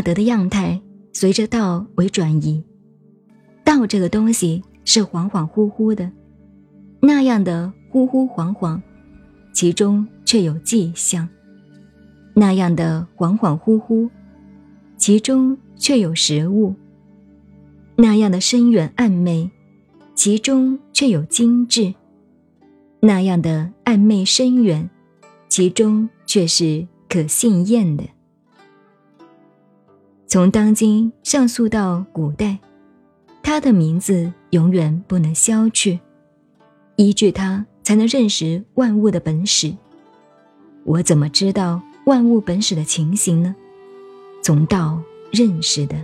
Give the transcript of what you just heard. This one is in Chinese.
德的样态随着道为转移。道这个东西是恍恍惚惚的，那样的忽忽恍恍，其中却有迹象；那样的恍恍惚惚，其中却有实物；那样的深远暧昧，其中却有精致；那样的暧昧深远，其中却是可信验的。从当今上溯到古代，他的名字永远不能消去，依据他才能认识万物的本始。我怎么知道万物本始的情形呢？从道认识的。